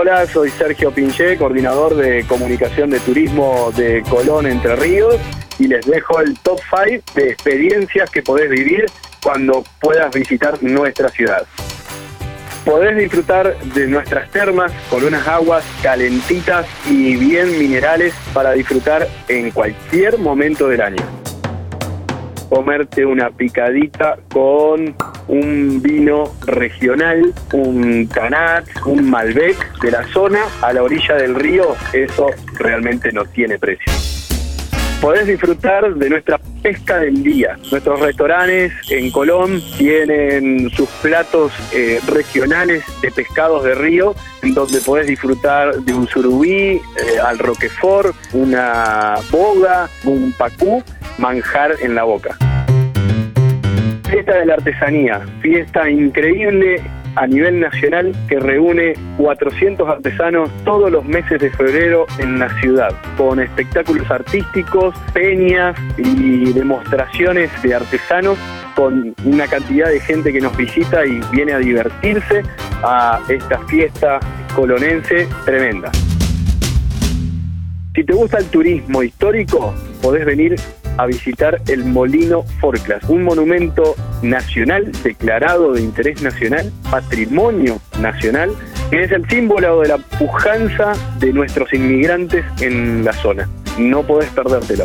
Hola, soy Sergio Pinché, coordinador de comunicación de turismo de Colón Entre Ríos y les dejo el top 5 de experiencias que podés vivir cuando puedas visitar nuestra ciudad. Podés disfrutar de nuestras termas con unas aguas calentitas y bien minerales para disfrutar en cualquier momento del año. Comerte una picadita con un vino regional, un canat, un malbec de la zona a la orilla del río, eso realmente no tiene precio podés disfrutar de nuestra pesca del día. Nuestros restaurantes en Colón tienen sus platos eh, regionales de pescados de río, en donde podés disfrutar de un surubí, eh, al roquefort, una boga, un pacú, manjar en la boca. Fiesta de la artesanía, fiesta increíble a nivel nacional que reúne 400 artesanos todos los meses de febrero en la ciudad, con espectáculos artísticos, peñas y demostraciones de artesanos con una cantidad de gente que nos visita y viene a divertirse a esta fiesta colonense tremenda. Si te gusta el turismo histórico, podés venir a visitar el Molino Forclas, un monumento nacional declarado de interés nacional, patrimonio nacional, que es el símbolo de la pujanza de nuestros inmigrantes en la zona. No podés perdértelo.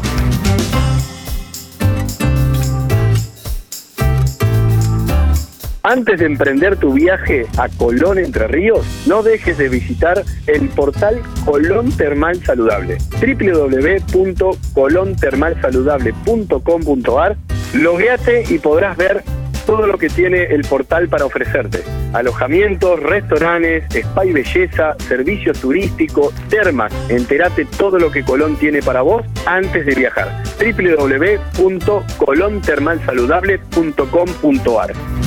Antes de emprender tu viaje a Colón Entre Ríos, no dejes de visitar el portal Colón Termal Saludable, www.colontermalsaludable.com.ar. Logueate y podrás ver todo lo que tiene el portal para ofrecerte. Alojamientos, restaurantes, spa y belleza, servicios turísticos, termas. Entérate todo lo que Colón tiene para vos antes de viajar. www.colontermalsaludable.com.ar